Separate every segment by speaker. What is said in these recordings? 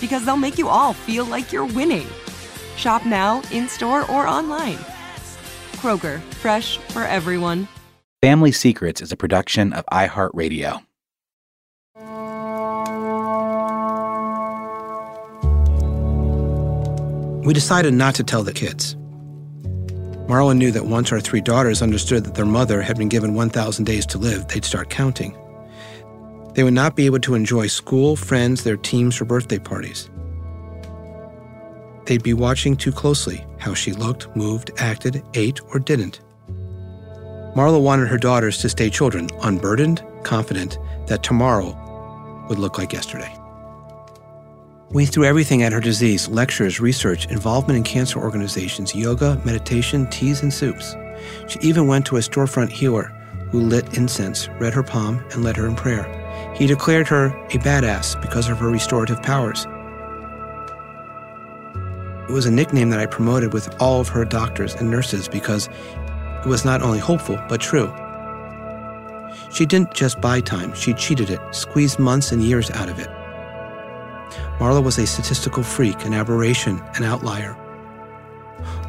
Speaker 1: because they'll make you all feel like you're winning. Shop now, in store, or online. Kroger, fresh for everyone.
Speaker 2: Family Secrets is a production of iHeartRadio.
Speaker 3: We decided not to tell the kids. Marla knew that once our three daughters understood that their mother had been given 1,000 days to live, they'd start counting. They would not be able to enjoy school, friends, their teams, or birthday parties. They'd be watching too closely how she looked, moved, acted, ate, or didn't. Marla wanted her daughters to stay children, unburdened, confident that tomorrow would look like yesterday. We threw everything at her disease lectures, research, involvement in cancer organizations, yoga, meditation, teas, and soups. She even went to a storefront healer who lit incense, read her palm, and led her in prayer. He declared her a badass because of her restorative powers. It was a nickname that I promoted with all of her doctors and nurses because it was not only hopeful, but true. She didn't just buy time, she cheated it, squeezed months and years out of it. Marla was a statistical freak, an aberration, an outlier.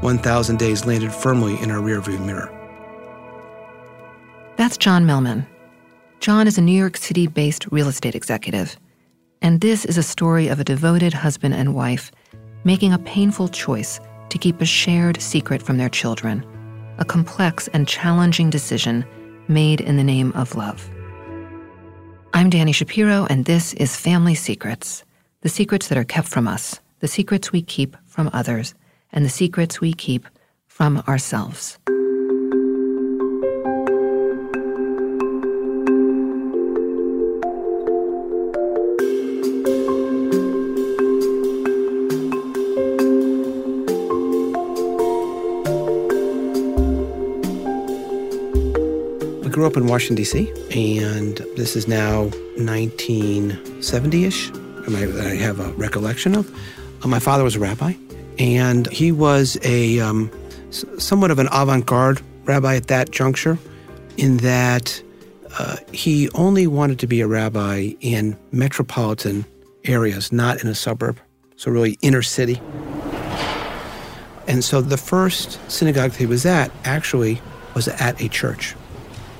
Speaker 3: 1,000 days landed firmly in our rearview mirror.
Speaker 4: That's John Millman. John is a New York City based real estate executive. And this is a story of a devoted husband and wife making a painful choice to keep a shared secret from their children, a complex and challenging decision made in the name of love. I'm Dani Shapiro, and this is Family Secrets the secrets that are kept from us, the secrets we keep from others, and the secrets we keep from ourselves.
Speaker 3: Grew up in Washington, D.C., and this is now 1970 ish. I have a recollection of. Uh, my father was a rabbi, and he was a um, somewhat of an avant garde rabbi at that juncture, in that uh, he only wanted to be a rabbi in metropolitan areas, not in a suburb, so really inner city. And so the first synagogue that he was at actually was at a church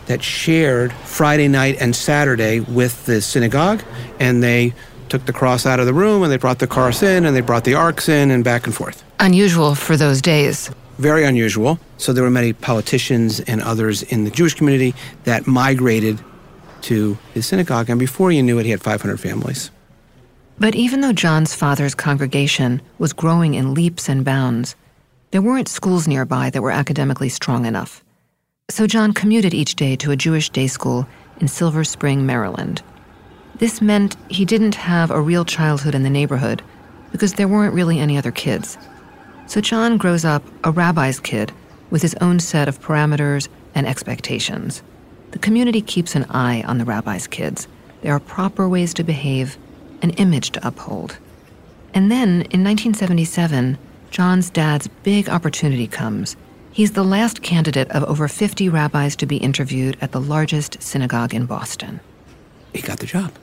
Speaker 3: that shared Friday night and Saturday with the synagogue, and they took the cross out of the room and they brought the cross in and they brought the arks in and back and forth.
Speaker 4: Unusual for those days.
Speaker 3: Very unusual. So there were many politicians and others in the Jewish community that migrated to his synagogue, and before you knew it, he had 500 families.
Speaker 4: But even though John's father's congregation was growing in leaps and bounds, there weren't schools nearby that were academically strong enough. So John commuted each day to a Jewish day school in Silver Spring, Maryland. This meant he didn't have a real childhood in the neighborhood because there weren't really any other kids. So John grows up a rabbi's kid with his own set of parameters and expectations. The community keeps an eye on the rabbi's kids. There are proper ways to behave, an image to uphold. And then in 1977, John's dad's big opportunity comes. He's the last candidate of over 50 rabbis to be interviewed at the largest synagogue in Boston.
Speaker 3: He got the job.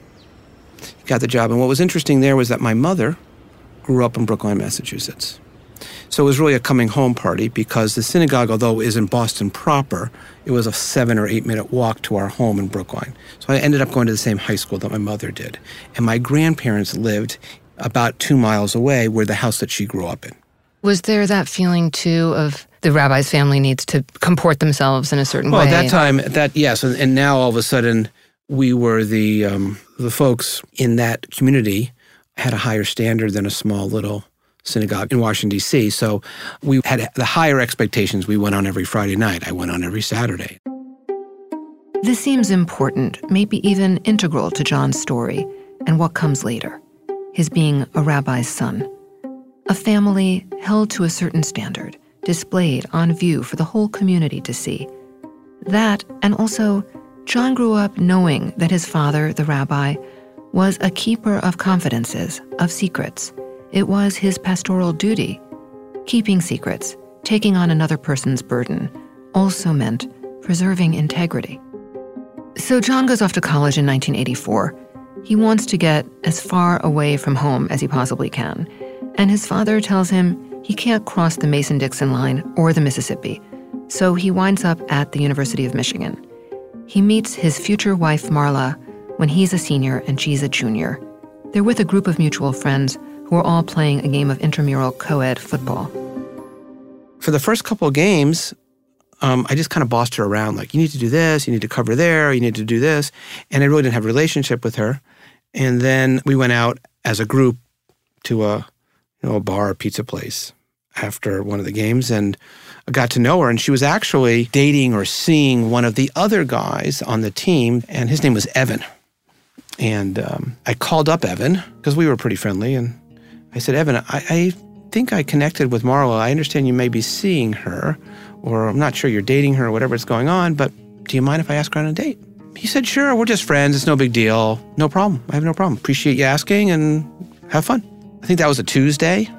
Speaker 3: He got the job. And what was interesting there was that my mother grew up in Brookline, Massachusetts. So it was really a coming home party because the synagogue, although is in Boston proper, it was a seven or eight minute walk to our home in Brookline. So I ended up going to the same high school that my mother did. And my grandparents lived about two miles away where the house that she grew up in.
Speaker 5: Was there that feeling too of the rabbi's family needs to comport themselves in a certain
Speaker 3: well,
Speaker 5: way?
Speaker 3: Well, at that time, that yes, and, and, now all of a sudden we were the um, the folks in that community had a higher standard than a small little synagogue in Washington, D.C. So we had the higher expectations. We went on every Friday night. I went on every Saturday.
Speaker 4: This seems important, maybe even integral to John's story and what comes later his being a rabbi's son. A family held to a certain standard, displayed on view for the whole community to see. That, and also, John grew up knowing that his father, the rabbi, was a keeper of confidences, of secrets it was his pastoral duty. Keeping secrets, taking on another person's burden, also meant preserving integrity. So John goes off to college in 1984. He wants to get as far away from home as he possibly can. And his father tells him he can't cross the Mason Dixon line or the Mississippi. So he winds up at the University of Michigan. He meets his future wife, Marla, when he's a senior and she's a junior. They're with a group of mutual friends who are all playing a game of intramural co ed football.
Speaker 3: For the first couple of games, um, I just kind of bossed her around like, you need to do this, you need to cover there, you need to do this. And I really didn't have a relationship with her. And then we went out as a group to a, you know, a bar, a pizza place after one of the games and I got to know her. And she was actually dating or seeing one of the other guys on the team, and his name was Evan. And um, I called up Evan because we were pretty friendly and I said, Evan, I, I think I connected with Marla. I understand you may be seeing her, or I'm not sure you're dating her or whatever's going on, but do you mind if I ask her on a date? He said, Sure, we're just friends. It's no big deal. No problem. I have no problem. Appreciate you asking and have fun. I think that was a Tuesday.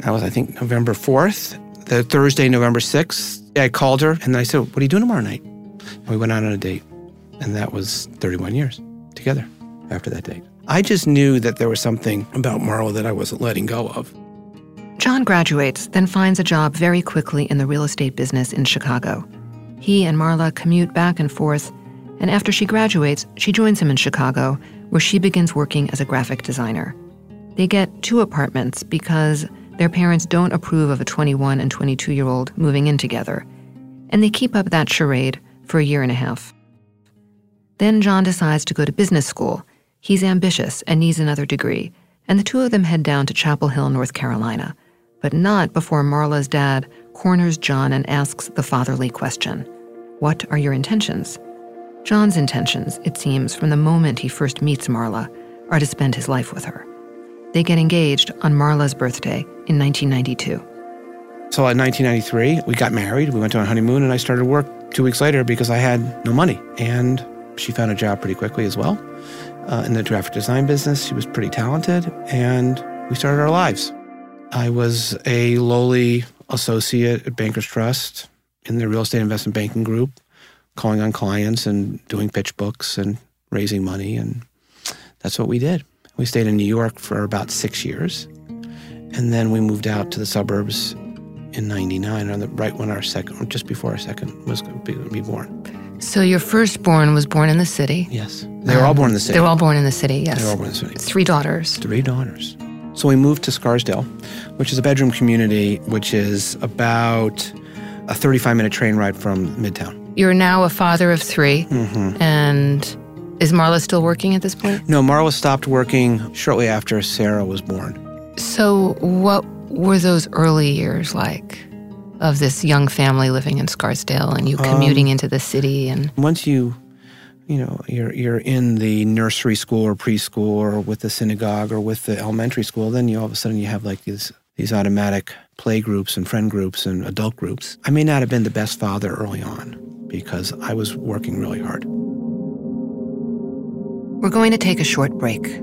Speaker 3: That was, I think, November 4th. The Thursday, November 6th, I called her and I said, What are you doing tomorrow night? And we went out on a date. And that was 31 years together after that date. I just knew that there was something about Marla that I wasn't letting go of.
Speaker 4: John graduates, then finds a job very quickly in the real estate business in Chicago. He and Marla commute back and forth, and after she graduates, she joins him in Chicago, where she begins working as a graphic designer. They get two apartments because their parents don't approve of a 21 and 22 year old moving in together, and they keep up that charade for a year and a half. Then John decides to go to business school He's ambitious and needs another degree, and the two of them head down to Chapel Hill, North Carolina, but not before Marla's dad corners John and asks the fatherly question What are your intentions? John's intentions, it seems, from the moment he first meets Marla, are to spend his life with her. They get engaged on Marla's birthday in 1992.
Speaker 3: So in 1993, we got married, we went a honeymoon, and I started work two weeks later because I had no money. And she found a job pretty quickly as well uh, in the graphic design business. She was pretty talented, and we started our lives. I was a lowly associate at Bankers Trust in the real estate investment banking group, calling on clients and doing pitch books and raising money. And that's what we did. We stayed in New York for about six years. And then we moved out to the suburbs in 99, on the, right when our second, just before our second was going to be born.
Speaker 5: So your firstborn was born in the city?
Speaker 3: Yes. They were um, all born in the city.
Speaker 5: They were all born in the city, yes.
Speaker 3: They were all born in the city.
Speaker 5: Three daughters.
Speaker 3: Three daughters. So we moved to Scarsdale, which is a bedroom community, which is about a 35 minute train ride from Midtown.
Speaker 5: You're now a father of 3
Speaker 3: mm-hmm.
Speaker 5: and Is Marla still working at this point?
Speaker 3: No, Marla stopped working shortly after Sarah was born.
Speaker 5: So, what were those early years like of this young family living in Scarsdale and you commuting
Speaker 3: Um,
Speaker 5: into the city and
Speaker 3: Once you, you know, you're you're in the nursery school or preschool or with the synagogue or with the elementary school, then you all of a sudden you have like these these automatic play groups and friend groups and adult groups. I may not have been the best father early on because I was working really hard.
Speaker 4: We're going to take a short break.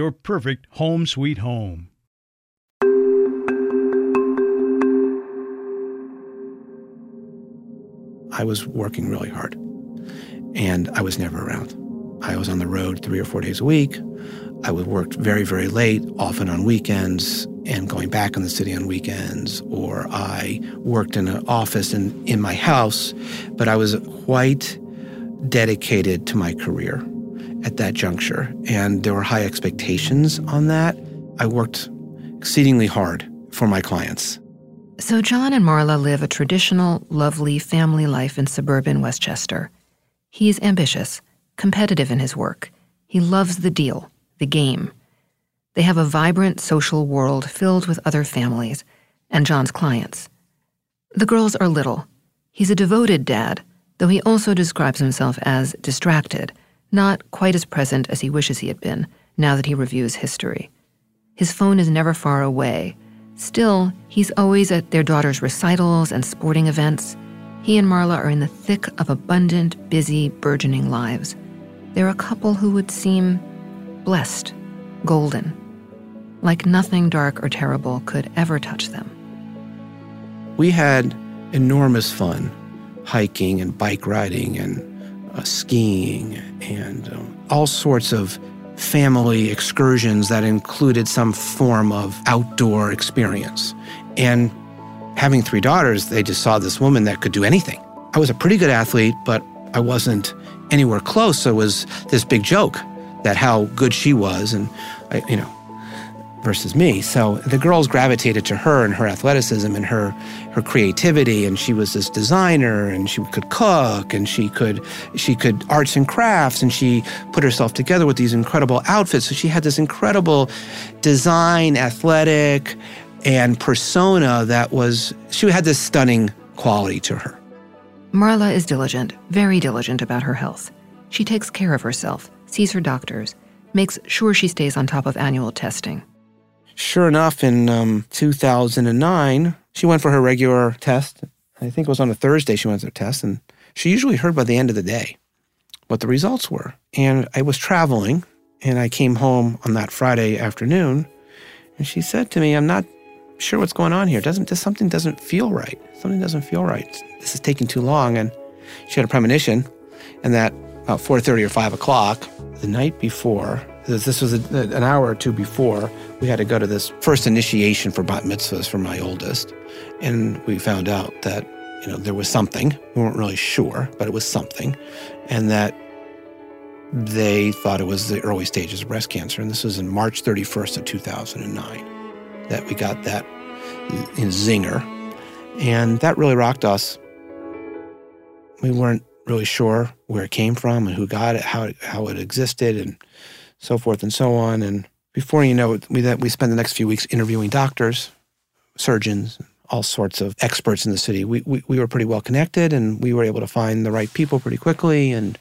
Speaker 6: perfect home sweet home.
Speaker 3: I was working really hard and I was never around. I was on the road three or four days a week. I would work very, very late, often on weekends, and going back in the city on weekends, or I worked in an office in, in my house, but I was quite dedicated to my career at that juncture. And there were high expectations on that. I worked exceedingly hard for my clients.
Speaker 4: So, John and Marla live a traditional, lovely family life in suburban Westchester. He's ambitious, competitive in his work. He loves the deal, the game. They have a vibrant social world filled with other families and John's clients. The girls are little. He's a devoted dad, though he also describes himself as distracted, not quite as present as he wishes he had been now that he reviews history. His phone is never far away. Still, he's always at their daughter's recitals and sporting events. He and Marla are in the thick of abundant, busy, burgeoning lives. They're a couple who would seem blessed, golden, like nothing dark or terrible could ever touch them.
Speaker 3: We had enormous fun hiking and bike riding and uh, skiing and um, all sorts of family excursions that included some form of outdoor experience. And having three daughters, they just saw this woman that could do anything. I was a pretty good athlete, but I wasn't anywhere close. So it was this big joke that how good she was, and I, you know, versus me. So the girls gravitated to her and her athleticism and her her creativity and she was this designer and she could cook and she could she could arts and crafts and she put herself together with these incredible outfits. So she had this incredible design, athletic and persona that was she had this stunning quality to her.
Speaker 4: Marla is diligent, very diligent about her health. She takes care of herself, sees her doctors, makes sure she stays on top of annual testing.
Speaker 3: Sure enough, in um, 2009, she went for her regular test. I think it was on a Thursday she went to the test, and she usually heard by the end of the day what the results were. And I was traveling, and I came home on that Friday afternoon, and she said to me, "I'm not sure what's going on here. Doesn't something doesn't feel right? Something doesn't feel right. This is taking too long." And she had a premonition, and that about 4:30 or 5 o'clock the night before. This was a, an hour or two before we had to go to this first initiation for bat mitzvahs for my oldest, and we found out that you know there was something. We weren't really sure, but it was something, and that they thought it was the early stages of breast cancer. And this was in March 31st of 2009 that we got that in zinger, and that really rocked us. We weren't really sure where it came from and who got it, how it, how it existed, and so forth and so on. And before you know it, we we spent the next few weeks interviewing doctors, surgeons, all sorts of experts in the city. We, we we were pretty well connected, and we were able to find the right people pretty quickly. And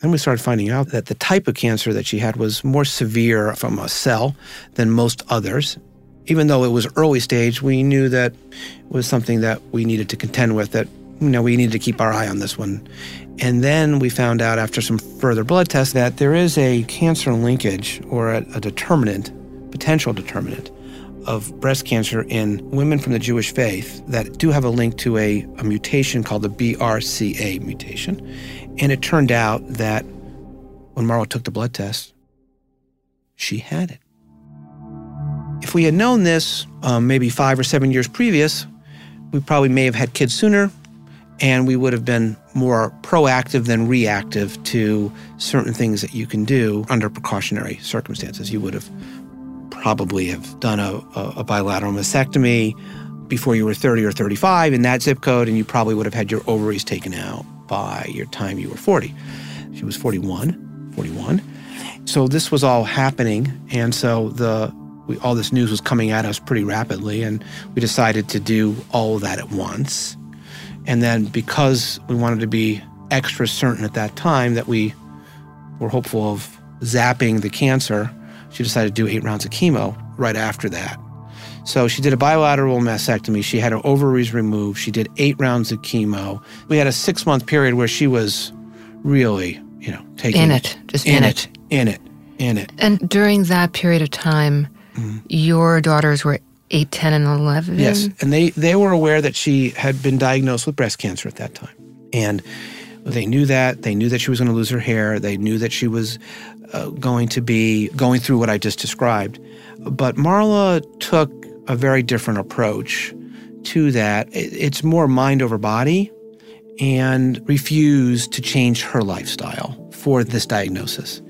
Speaker 3: then we started finding out that the type of cancer that she had was more severe from a cell than most others. Even though it was early stage, we knew that it was something that we needed to contend with. That you know we needed to keep our eye on this one. And then we found out after some further blood tests that there is a cancer linkage or a, a determinant, potential determinant, of breast cancer in women from the Jewish faith that do have a link to a, a mutation called the BRCA mutation. And it turned out that when Marla took the blood test, she had it. If we had known this um, maybe five or seven years previous, we probably may have had kids sooner and we would have been more proactive than reactive to certain things that you can do under precautionary circumstances. You would have probably have done a, a, bilateral mastectomy before you were 30 or 35 in that zip code, and you probably would have had your ovaries taken out by your time you were 40. She was 41, 41. So this was all happening, and so the we, all this news was coming at us pretty rapidly, and we decided to do all that at once. And then because we wanted to be extra certain at that time that we were hopeful of zapping the cancer, she decided to do eight rounds of chemo right after that. So she did a bilateral mastectomy. She had her ovaries removed. She did eight rounds of chemo. We had a six month period where she was really, you know, taking
Speaker 5: in it, just
Speaker 3: in,
Speaker 5: in
Speaker 3: it,
Speaker 5: it.
Speaker 3: in it, in it.
Speaker 5: And during that period of time,
Speaker 3: Mm-hmm.
Speaker 5: your daughters were 8, 10, and 11?
Speaker 3: Yes, and they they were aware that she had been diagnosed with breast cancer at that time, and they knew that. They knew that she was going to lose her hair. They knew that she was uh, going to be going through what I just described. But Marla took a very different approach to that. It, it's more mind over body, and refused to change her lifestyle for this diagnosis.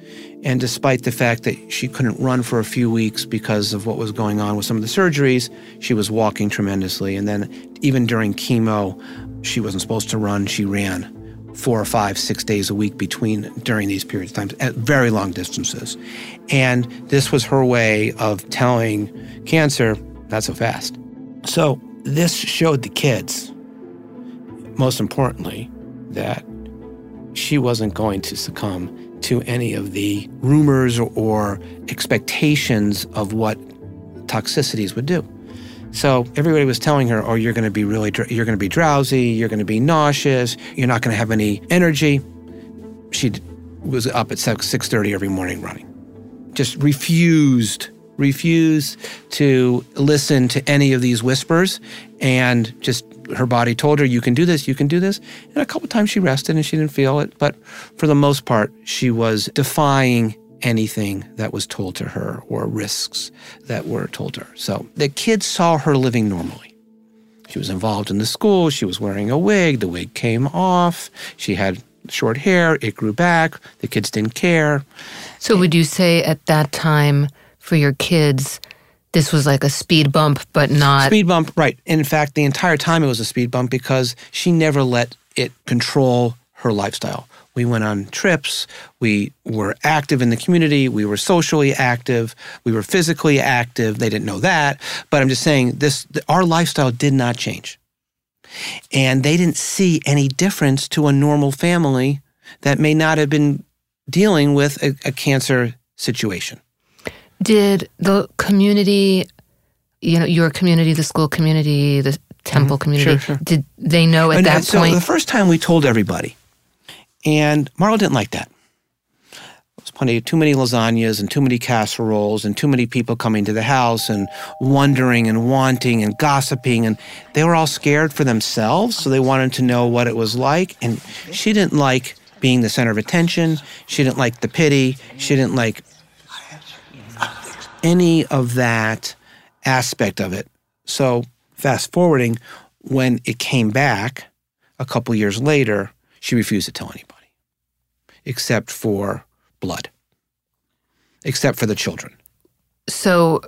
Speaker 3: And despite the fact that she couldn't run for a few weeks because of what was going on with some of the surgeries, she was walking tremendously. And then, even during chemo, she wasn't supposed to run. She ran four or five, six days a week between during these periods of time at very long distances. And this was her way of telling cancer, not so fast. So, this showed the kids, most importantly, that she wasn't going to succumb to any of the rumors or expectations of what toxicities would do. So everybody was telling her, "Oh, you're going to be really, dr- you're going to be drowsy, you're going to be nauseous, you're not going to have any energy." She d- was up at six six thirty every morning running. Just refused, refused to listen to any of these whispers, and just her body told her, "You can do this, you can do this." And a couple times she rested and she didn't feel it, but for the most part, she was defying anything that was told to her or risks that were told to her. So the kids saw her living normally. She was involved in the school. She was wearing a wig. The wig came off. She had short hair. It grew back. The kids didn't care.
Speaker 5: So, would you say at that time for your kids, this was like a speed bump, but not.
Speaker 3: Speed bump, right. In fact, the entire time it was a speed bump because she never let it control her lifestyle. We went on trips. We were active in the community. We were socially active. We were physically active. They didn't know that, but I'm just saying this. Our lifestyle did not change, and they didn't see any difference to a normal family that may not have been dealing with a, a cancer situation.
Speaker 5: Did the community, you know, your community, the school community, the temple
Speaker 3: Mhm.
Speaker 5: community.
Speaker 3: Sure, sure.
Speaker 5: Did they know at
Speaker 3: And,
Speaker 5: that
Speaker 3: uh, so
Speaker 5: point?
Speaker 3: the first time we told everybody, and Marla didn't like that. There was plenty, too many lasagnas and too many casseroles and too many people coming to the house and wondering and wanting and gossiping, and they were all scared for themselves, so they wanted to know what it was like. And she didn't like being the center of attention. She didn't like the pity. She didn't like any of that aspect of it. So, fast forwarding, when it came back a couple years later, she refused to tell anybody except for blood, except for the children.
Speaker 5: So,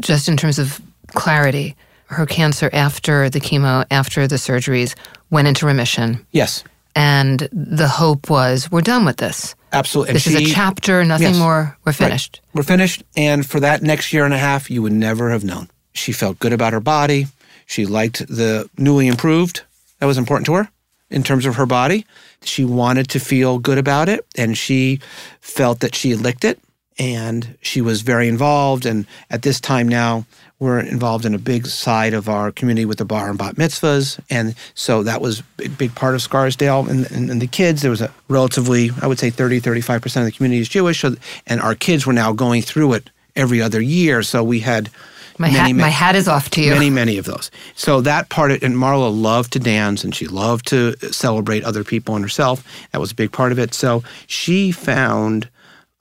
Speaker 5: just in terms of clarity, her cancer after the chemo, after the surgeries, went into remission.
Speaker 3: Yes,
Speaker 5: And the hope was, we're done with this.
Speaker 3: absolutely. And
Speaker 5: this is a chapter, nothing
Speaker 3: Yes.
Speaker 5: more. We're
Speaker 3: Right.
Speaker 5: finished.
Speaker 3: We're finished. And for that next year and a half, you would never have known. She felt good about her body. She liked the newly improved. That was important to her in terms of her body. She wanted to feel good about it. And she felt that she licked it. And she was very involved. And at this time now, we're involved in a big side of our community with the bar and bat mitzvahs. And so that was a big part of Scarsdale. And, and, and the kids, there was a relatively, I would say 30, 35% of the community is Jewish. So, and our kids were now going through it every other year. So we had
Speaker 5: My,
Speaker 3: many,
Speaker 5: hat,
Speaker 3: many,
Speaker 5: my hat is off to you.
Speaker 3: Many, many of those. So that part, of, and Marla loved to dance and she loved to celebrate other people and herself. That was a big part of it. So she found,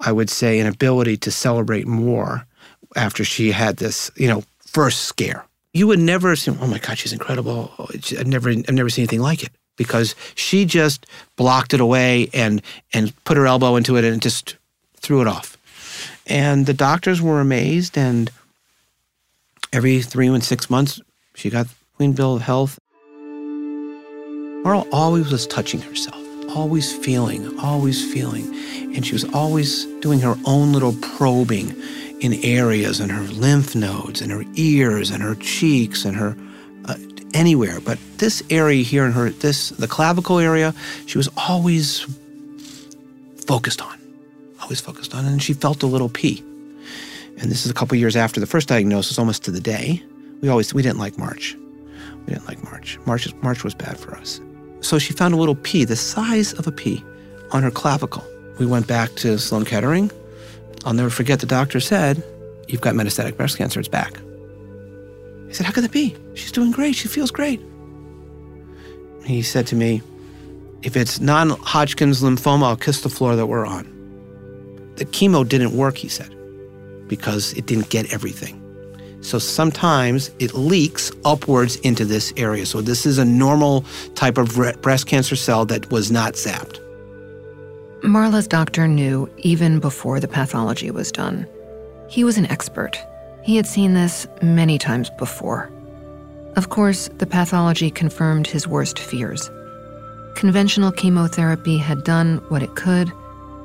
Speaker 3: I would say, an ability to celebrate more after she had this, you know, first scare. You would never assume, oh my God, she's incredible. I've never, I've never seen anything like it because she just blocked it away and and put her elbow into it and just threw it off. And the doctors were amazed and every three and six months, she got Queen Bill of Health. Marla always was touching herself, always feeling, always feeling. And she was always doing her own little probing in areas in her lymph nodes and her ears and her cheeks and her uh, anywhere. But this area here in her, this, the clavicle area, she was always focused on, always focused on. And she felt a little pea and this is a couple years after the first diagnosis, almost to the day. We always we didn't like March. We didn't like March. March March was bad for us. So she found a little pea, the size of a pea, on her clavicle. We went back to Sloan Kettering. I'll never forget the doctor said, "You've got metastatic breast cancer. It's back." I said, "How could that be? She's doing great. She feels great." He said to me, "If it's non-Hodgkin's lymphoma, I'll kiss the floor that we're on." The chemo didn't work, he said because it didn't get everything. So sometimes it leaks upwards into this area. So this is a normal type of bre- breast cancer cell that was not zapped.
Speaker 4: Marla's doctor knew even before the pathology was done. He was an expert. He had seen this many times before. Of course, the pathology confirmed his worst fears. Conventional chemotherapy had done what it could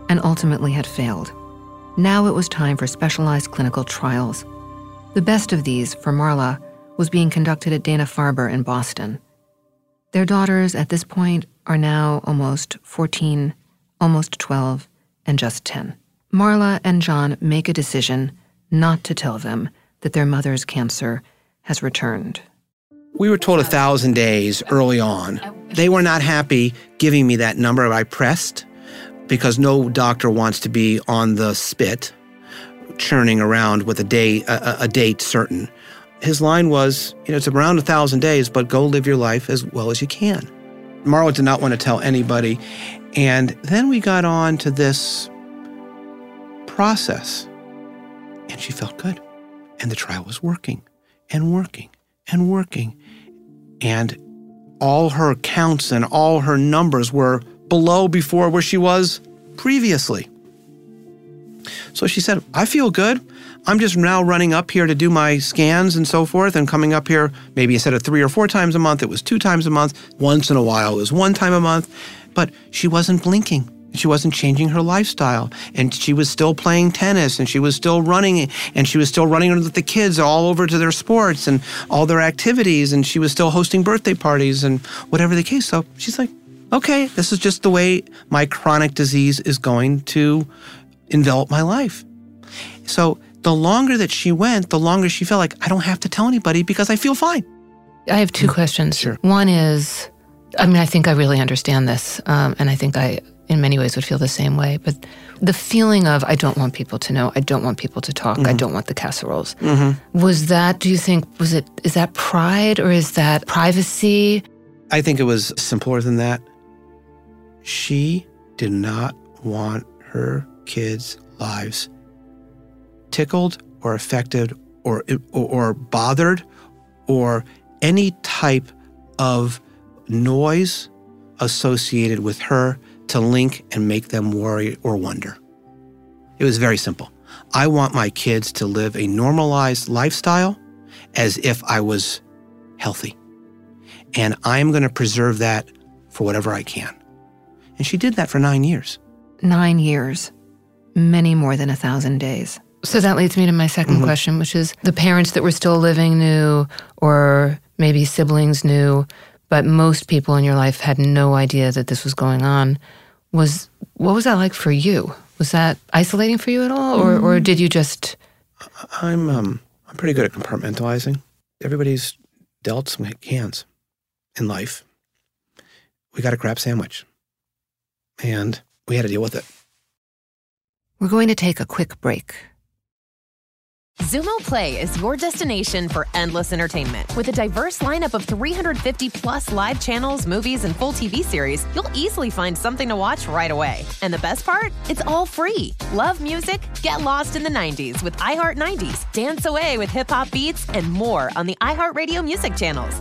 Speaker 4: and ultimately had failed. Now it was time for specialized clinical trials. The best of these, for Marla, was being conducted at Dana Farber in Boston. Their daughters at this point are now almost 14, almost 12, and just 10. Marla and John make a decision not to tell them that their mother's cancer has returned.
Speaker 3: We were told a thousand days early on. They were not happy giving me that number. I pressed because no doctor wants to be on the spit, churning around with a day a, a- date certain. His line was, you know, it's around a thousand days, but go live your life as well as you can. Marla did not want to tell anybody, and then we got on to this process, and she felt good, and the trial was working, and working, and working, and all her counts and all her numbers were below before where she was previously. So she said, I feel good. I'm just now running up here to do my scans and so forth, and coming up here, maybe instead of three or four times a month, it was two times a month. Once in a while, it was one time a month. But she wasn't blinking. She wasn't changing her lifestyle. And she was still playing tennis, and she was still running, and she was still running with the kids all over to their sports and all their activities, and she was still hosting birthday parties and whatever the case. So she's like, okay, this is just the way my chronic disease is going to envelop my life. So the longer that she went, the longer she felt like I don't have to tell anybody because I feel fine.
Speaker 5: I have two questions.
Speaker 3: Sure.
Speaker 5: One is, I mean, I think I really understand this, um, and I think I, in many ways, would feel the same way. But the feeling of I don't want people to know, I don't want people to talk, I
Speaker 3: Mhm.
Speaker 5: don't want the casseroles.
Speaker 3: Mm-hmm.
Speaker 5: Was that? Do you think was it? Is that pride or is that privacy?
Speaker 3: I think it was simpler than that. She did not want her kids' lives tickled or affected or, or, or bothered or any type of noise associated with her to link and make them worry or wonder. It was very simple. I want my kids to live a normalized lifestyle as if I was healthy. And I'm going to preserve that for whatever I can. And she did that for nine years.
Speaker 4: Nine years, many more than a thousand days.
Speaker 5: So that leads me to my 2nd question, which is the parents that were still living knew, or maybe siblings knew, but most people in your life had no idea that this was going on. Was what was that like for you? Was that isolating for you at all, or or did you just?
Speaker 3: I'm um I'm pretty good at compartmentalizing. Everybody's dealt some hands in life. We got a crap sandwich. And we had to deal with it.
Speaker 4: We're going to take a quick break.
Speaker 7: Xumo Play is your destination for endless entertainment. With a diverse lineup of 350 plus live channels, movies, and full TV series, you'll easily find something to watch right away. And the best part? It's all free. Love music? Get lost in the 90s with iHeart 90s, dance away with hip hop beats, and more on the iHeartRadio music channels.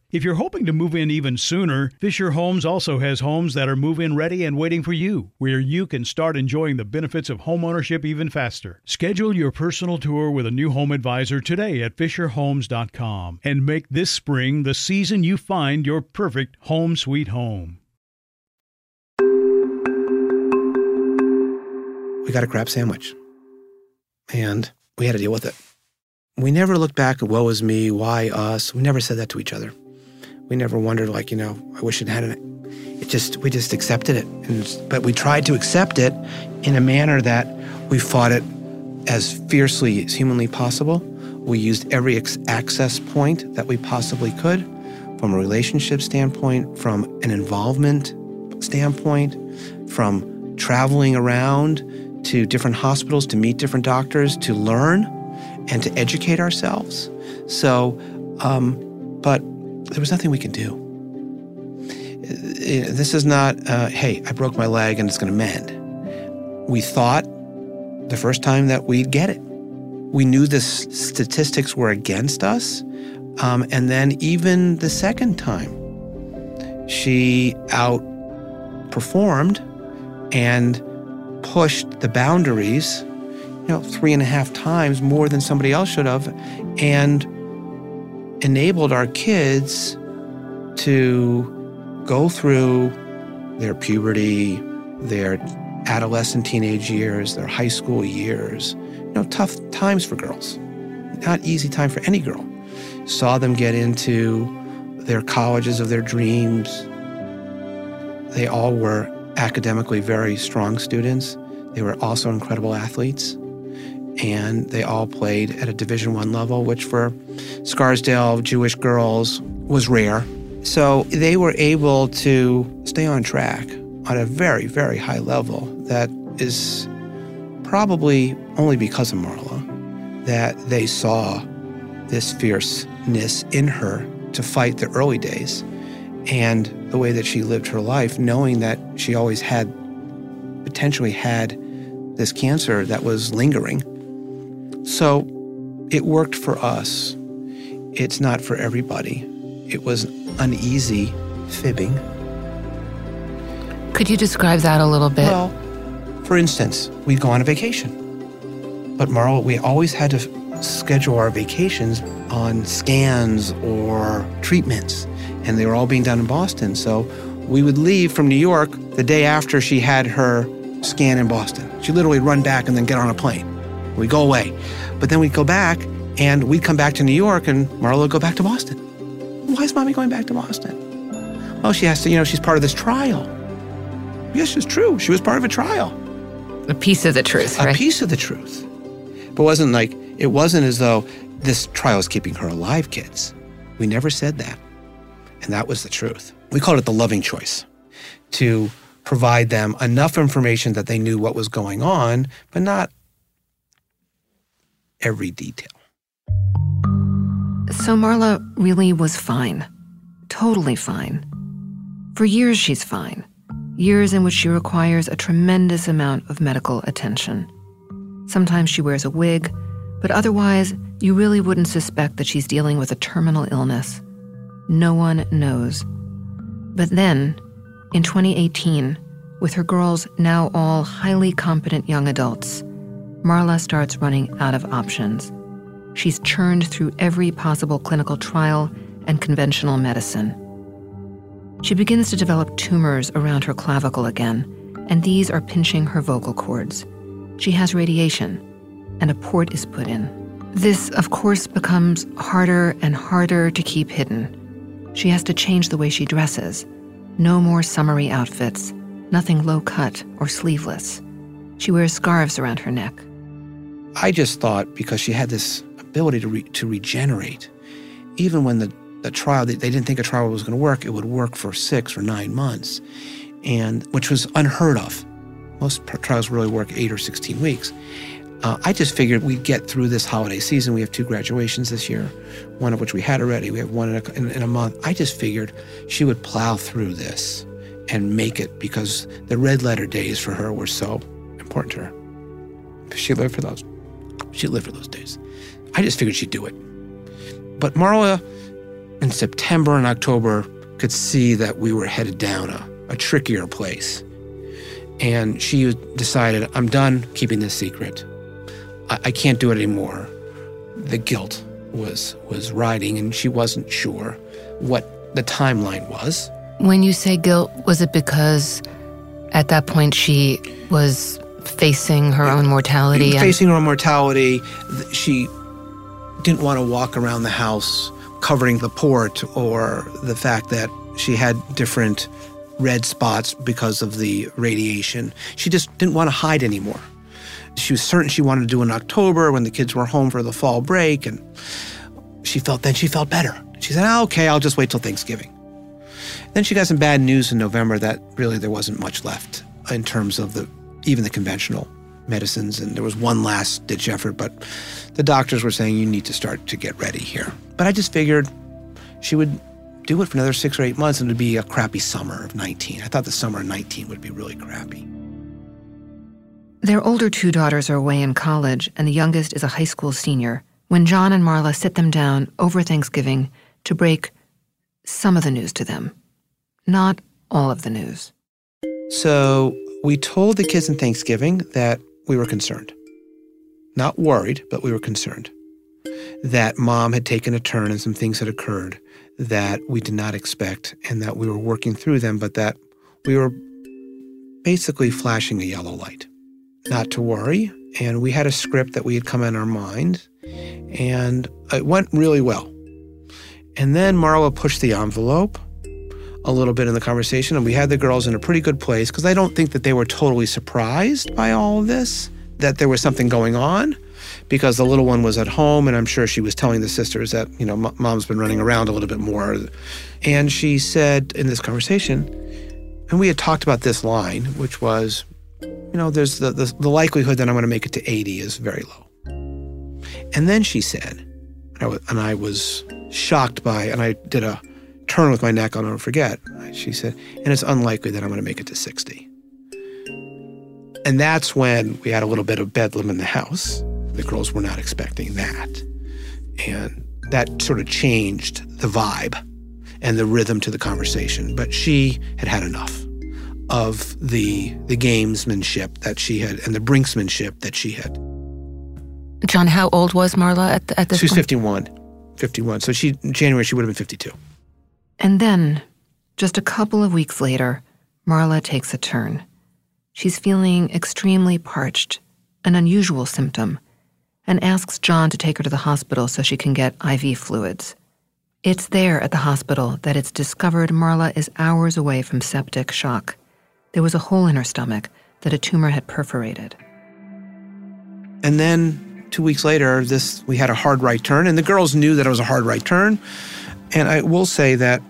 Speaker 6: If you're hoping to move in even sooner, Fisher Homes also has homes that are move in ready and waiting for you, where you can start enjoying the benefits of homeownership even faster. Schedule your personal tour with a new home advisor today at FisherHomes.com and make this spring the season you find your perfect home sweet home.
Speaker 3: We got a crap sandwich. And we had to deal with it. We never looked back at woe is me, why us. We never said that to each other. We never wondered, like, you know, I wish it hadn't. It just, we just accepted it. And, but we tried to accept it in a manner that we fought it as fiercely as humanly possible. We used every ex- access point that we possibly could from a relationship standpoint, from an involvement standpoint, from traveling around to different hospitals to meet different doctors, to learn and to educate ourselves. So, um, but there was nothing we could do. Uh, This is not, uh, hey, I broke my leg and it's going to mend. We thought the first time that we'd get it. We knew the statistics were against us. Um, and then even the second time, she outperformed and pushed the boundaries, you know, three and a half times more than somebody else should have, and enabled our kids to go through their puberty, their adolescent teenage years, their high school years, you know, tough times for girls. Not easy time for any girl. Saw them get into their colleges of their dreams, They all were academically very strong students. They were also incredible athletes. And they all played at a Division One level, which for Scarsdale Jewish girls was rare. So they were able to stay on track on a very, very high level that is probably only because of Marla that they saw this fierceness in her to fight the early days and the way that she lived her life, knowing that she always had potentially had this cancer that was lingering. So it worked for us. It's not for everybody. It was uneasy fibbing.
Speaker 5: Could you describe that a little bit?
Speaker 3: Well, for instance, we'd go on a vacation. But Marla, we always had to schedule our vacations on scans or treatments, and they were all being done in Boston. So we would leave from New York the day after she had her scan in Boston. She'd literally run back and then get on a plane. We'd go away. But then we'd go back and we'd come back to New York and Marla would go back to Boston. Why is mommy going back to Boston? Well, she has to, you know, she's part of this trial. Yes, it's true. She was part of a trial.
Speaker 5: A piece of the truth,
Speaker 3: a
Speaker 5: right?
Speaker 3: piece of the truth. But it wasn't like, it wasn't as though this trial is keeping her alive, kids. We never said that. And that was the truth. We called it the loving choice to provide them enough information that they knew what was going on, but not every detail.
Speaker 4: So Marla really was fine. Totally fine. For years, she's fine. Years in which she requires a tremendous amount of medical attention. Sometimes she wears a wig, but otherwise, you really wouldn't suspect that she's dealing with a terminal illness. No one knows. But then, in 2018, with her girls now all highly competent young adults, Marla starts running out of options. She's churned through every possible clinical trial and conventional medicine. She begins to develop tumors around her clavicle again, and these are pinching her vocal cords. She has radiation, and a port is put in. This, of course, becomes harder and harder to keep hidden. She has to change the way she dresses. No more summery outfits, nothing low cut or sleeveless. She wears scarves around her neck.
Speaker 3: I just thought because she had this ability to, re- to regenerate, even when the, the trial, they, they didn't think a trial was going to work, it would work for six or nine months, and which was unheard of. Most trials really work eight or 16 weeks. Uh, I just figured we'd get through this holiday season. We have two graduations this year, one of which we had already. We have one in a, in, in a month. I just figured she would plow through this and make it because the red letter days for her were so important to her. She lived for those. She lived for those days. I just figured she'd do it. But Marla, in September and October, could see that we were headed down a, a trickier place. And she decided, I'm done keeping this secret. I, I can't do it anymore. The guilt was was riding, and she wasn't sure what the timeline was.
Speaker 5: When you say guilt, was it because at that point she was facing her own mortality?
Speaker 3: Facing her own mortality. She didn't want to walk around the house covering the port or the fact that she had different red spots because of the radiation. She just didn't want to hide anymore. She was certain she wanted to do it in October when the kids were home for the fall break, and she felt then she felt better. She said, oh, "Okay, I'll just wait till Thanksgiving." Then she got some bad news in November that really there wasn't much left in terms of the even the conventional medicines, and there was one last ditch effort, but the doctors were saying you need to start to get ready here. But I just figured she would do it for another six or eight months and it'd be a crappy summer of 19. I thought the summer of 19 would be really crappy.
Speaker 4: Their older two daughters are away in college, and the youngest is a high school senior, when John and Marla sit them down over Thanksgiving to break some of the news to them. Not all of the news.
Speaker 3: So we told the kids in Thanksgiving that we were concerned. Not worried, but we were concerned. That mom had taken a turn and some things had occurred that we did not expect and that we were working through them, but that we were basically flashing a yellow light. Not to worry. And we had a script that we had come in our mind, and it went really well. And then Marla pushed the envelope a little bit in the conversation, and we had the girls in a pretty good place because I don't think that they were totally surprised by all of this, that there was something going on, because the little one was at home, and I'm sure she was telling the sisters that, you know, mom's been running around a little bit more. And she said in this conversation, and we had talked about this line, which was, you know, there's the, the, the likelihood that I'm going to make it to 80 is very low. And then she said, and I was shocked by, and I did a turn with my neck, I'll never forget. She said, and it's unlikely that I'm going to make it to 60. And that's when we had a little bit of bedlam in the house. The girls were not expecting that. And that sort of changed the vibe and the rhythm to the conversation. But she had had enough of the the gamesmanship that she had and the brinksmanship that she had.
Speaker 5: John, how old was Marla at, at this
Speaker 3: She was
Speaker 5: point?
Speaker 3: 51. 51. So she in January she would have been 52.
Speaker 4: And then, just a couple of weeks later, Marla takes a turn. She's feeling extremely parched, an unusual symptom, and asks John to take her to the hospital so she can get IV fluids. It's there at the hospital that it's discovered Marla is hours away from septic shock. There was a hole in her stomach that a tumor had perforated.
Speaker 3: And then two weeks later, this we had a hard right turn, and the girls knew that it was a hard right turn. And I will say that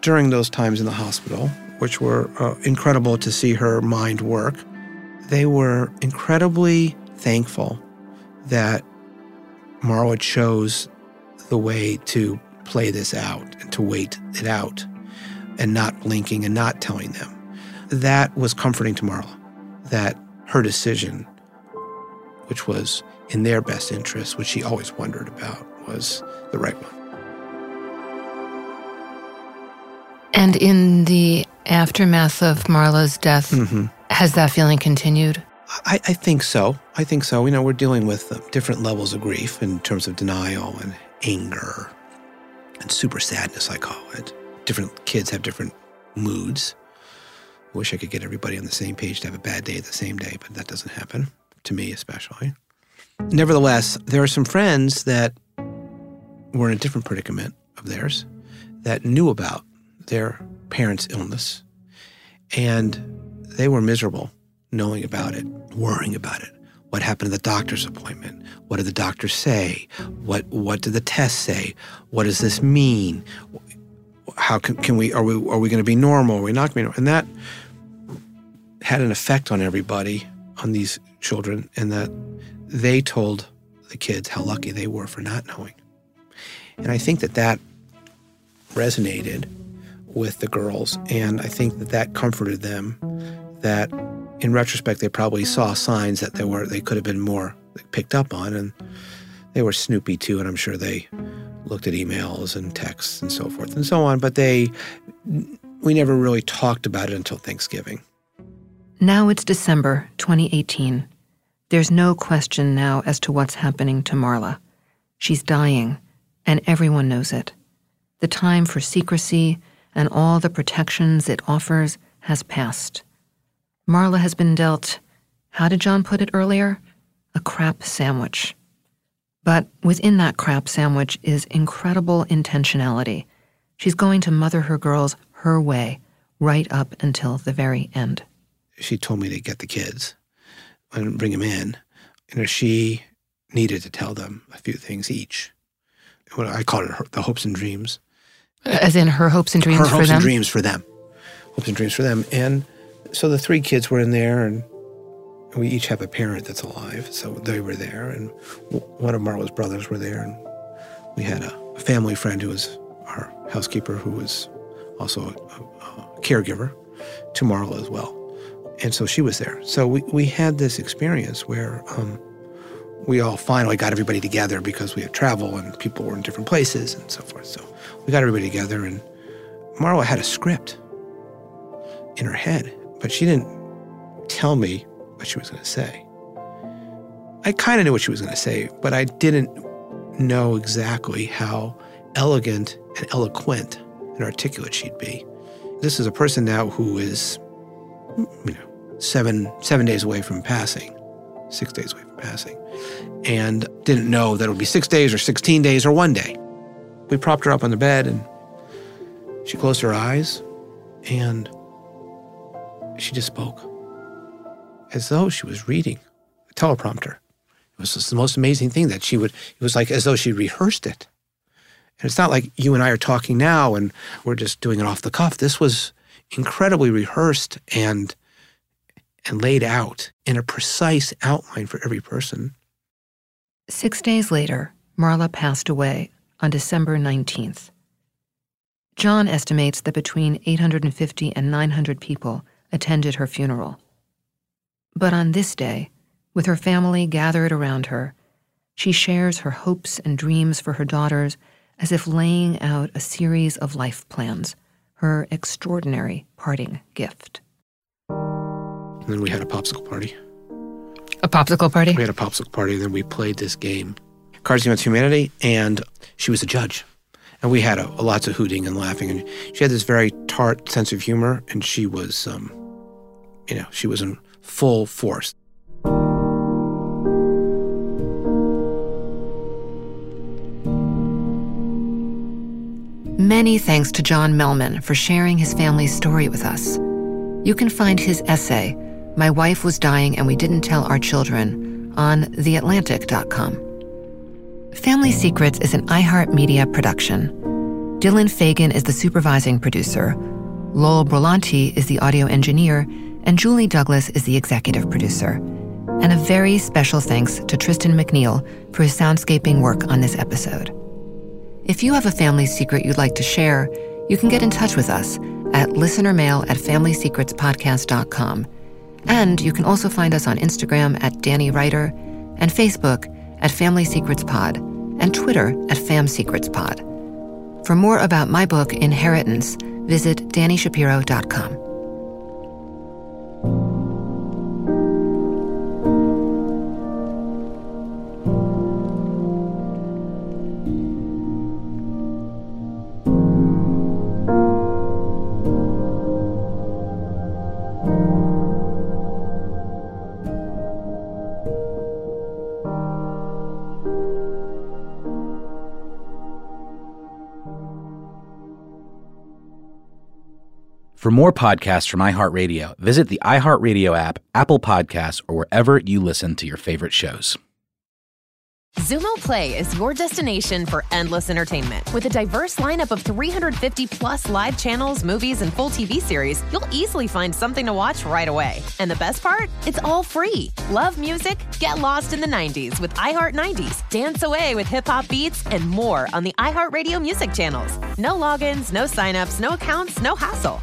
Speaker 3: during those times in the hospital, which were uh, incredible to see her mind work, they were incredibly thankful that Marla chose the way to play this out and to wait it out and not blinking and not telling them. That was comforting to Marla, that her decision, which was in their best interest, which she always wondered about, was the right one.
Speaker 5: And in the aftermath of Marla's death,
Speaker 3: Mm-hmm.
Speaker 5: has that feeling continued?
Speaker 3: I, I think so. I think so. You know, we're dealing with uh, different levels of grief in terms of denial and anger and super sadness, I call it. Different kids have different moods. I wish I could get everybody on the same page to have a bad day the same day, but that doesn't happen, to me especially. Nevertheless, there are some friends that were in a different predicament of theirs that knew about their parents' illness and they were miserable knowing about it, worrying about it. What happened at the doctor's appointment? What did the doctor say? What what did the test say? What does this mean? How can, can we are we are we going to be normal? Are we not going to be normal? And that had an effect on everybody, on these children, and that they told the kids how lucky they were for not knowing. And I think that that resonated with the girls, and I think that that comforted them. That in retrospect, they probably saw signs that they were they could have been more picked up on, and they were snoopy too. And I'm sure they looked at emails and texts and so forth and so on. But they, we never really talked about it until Thanksgiving.
Speaker 4: Now it's December 2018. There's no question now as to what's happening to Marla. She's dying, and everyone knows it. The time for secrecy and all the protections it offers has passed. Marla has been dealt, how did John put it earlier? A crap sandwich. But within that crap sandwich is incredible intentionality. She's going to mother her girls her way, right up until the very end.
Speaker 3: She told me to get the kids and bring them in. You know, she needed to tell them a few things each. What I call it the hopes and dreams.
Speaker 5: As in her hopes and dreams
Speaker 3: her
Speaker 5: for
Speaker 3: hopes
Speaker 5: them?
Speaker 3: and dreams for them. Hopes and dreams for them. And so the three kids were in there, and we each have a parent that's alive. So they were there, and one of Marla's brothers were there, and we had a, family friend who was our housekeeper, who was also a, a, a caregiver to Marla as well. And so she was there. So we, we had this experience where um, we all finally got everybody together because we had travel and people were in different places and so forth. So we got everybody together, and Marla had a script in her head, but she didn't tell me what she was going to say. I kind of knew what she was going to say, but I didn't know exactly how elegant and eloquent and articulate she'd be. This is a person now who is, you know, seven seven days away from passing, six days away from passing, and didn't know that it would be six days or sixteen days or one day. We propped her up on the bed, and she closed her eyes, and she just spoke as though she was reading a teleprompter. It was the most amazing thing that she would, it was like as though she rehearsed it. And it's not like you and I are talking now and we're just doing it off the cuff. This was incredibly rehearsed and and laid out in a precise outline for every person.
Speaker 4: Six days later, Marla passed away on December 19th. John estimates that between 850 and 900 people attended her funeral. But on this day, with her family gathered around her, she shares her hopes and dreams for her daughters as if laying out a series of life plans, her extraordinary parting gift.
Speaker 3: And then we had a popsicle party.
Speaker 5: A popsicle party?
Speaker 3: We had a popsicle party, and then we played this game, Cards Against Humanity, and she was a judge. And we had a, a lots of hooting and laughing, and she had this very tart sense of humor, and she was, um, you know, she was in full force.
Speaker 4: Many thanks to John Melman for sharing his family's story with us. You can find his essay, My Wife Was Dying and We Didn't Tell Our Children, on theatlantic.com. Family Secrets is an iHeartMedia production. Dylan Fagan is the supervising producer, Lowell Brillante is the audio engineer, and Julie Douglas is the executive producer. And a very special thanks to Tristan McNeil for his soundscaping work on this episode. If you have a family secret you'd like to share, you can get in touch with us at listenermail at familysecretspodcast.com. And you can also find us on Instagram at Danny Writer and Facebook at Family Secrets Pod and Twitter at Fam Secrets Pod. For more about my book, Inheritance, visit DaniShapiro.com.
Speaker 2: For more podcasts from iHeartRadio, visit the iHeartRadio app, Apple Podcasts, or wherever you listen to your favorite shows.
Speaker 7: Xumo Play is your destination for endless entertainment. With a diverse lineup of 350 plus live channels, movies, and full TV series, you'll easily find something to watch right away. And the best part? It's all free. Love music? Get lost in the 90s with iHeart 90s, dance away with hip hop beats, and more on the iHeartRadio music channels. No logins, no signups, no accounts, no hassle.